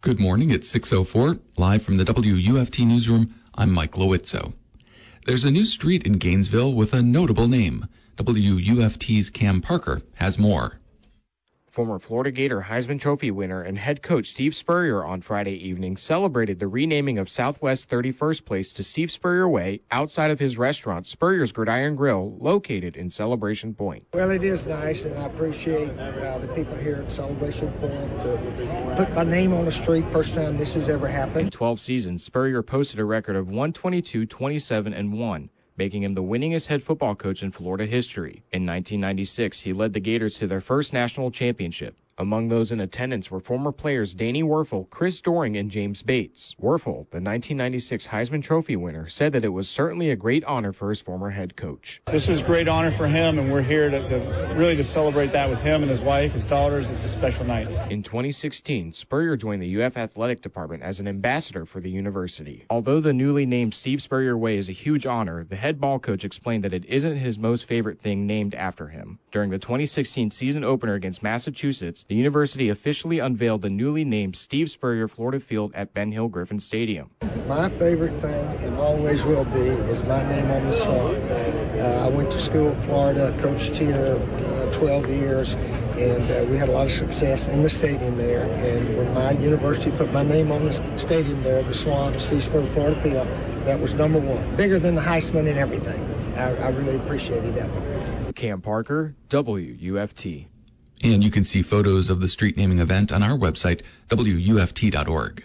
Good morning. It's 6.04. Live from the WUFT newsroom, I'm Mike Lowitzo. There's a new street in Gainesville with a notable name. WUFT's Cam Parker has more. Former Florida Gator Heisman Trophy winner and head coach Steve Spurrier on Friday evening celebrated the renaming of Southwest 31st Place to Steve Spurrier Way outside of his restaurant, Spurrier's Gridiron Grill, located in Celebration Point. Well, it is nice, and I appreciate uh, the people here at Celebration Point to put my name on the street. First time this has ever happened. In 12 seasons, Spurrier posted a record of 122, 27, and 1 making him the winningest head football coach in Florida history. In 1996, he led the Gators to their first national championship. Among those in attendance were former players Danny Wuerffel, Chris Doering, and James Bates. Wuerffel, the 1996 Heisman Trophy winner, said that it was certainly a great honor for his former head coach. This is a great honor for him, and we're here to, to really to celebrate that with him and his wife, his daughters. It's a special night. In 2016, Spurrier joined the UF athletic department as an ambassador for the university. Although the newly named Steve Spurrier Way is a huge honor, the head ball coach explained that it isn't his most favorite thing named after him. During the 2016 season opener against Massachusetts, the university officially unveiled the newly named Steve Spurrier Florida Field at Ben Hill Griffin Stadium. My favorite thing, and always will be, is my name on the swamp. Uh, I went to school in Florida, coached here uh, 12 years, and uh, we had a lot of success in the stadium there. And when my university put my name on the stadium there, the Swamp, Steve Spurrier Florida Field, that was number one. Bigger than the Heisman and everything. I, I really appreciated that. Cam Parker, WUFT. And you can see photos of the street naming event on our website, WUFT.org.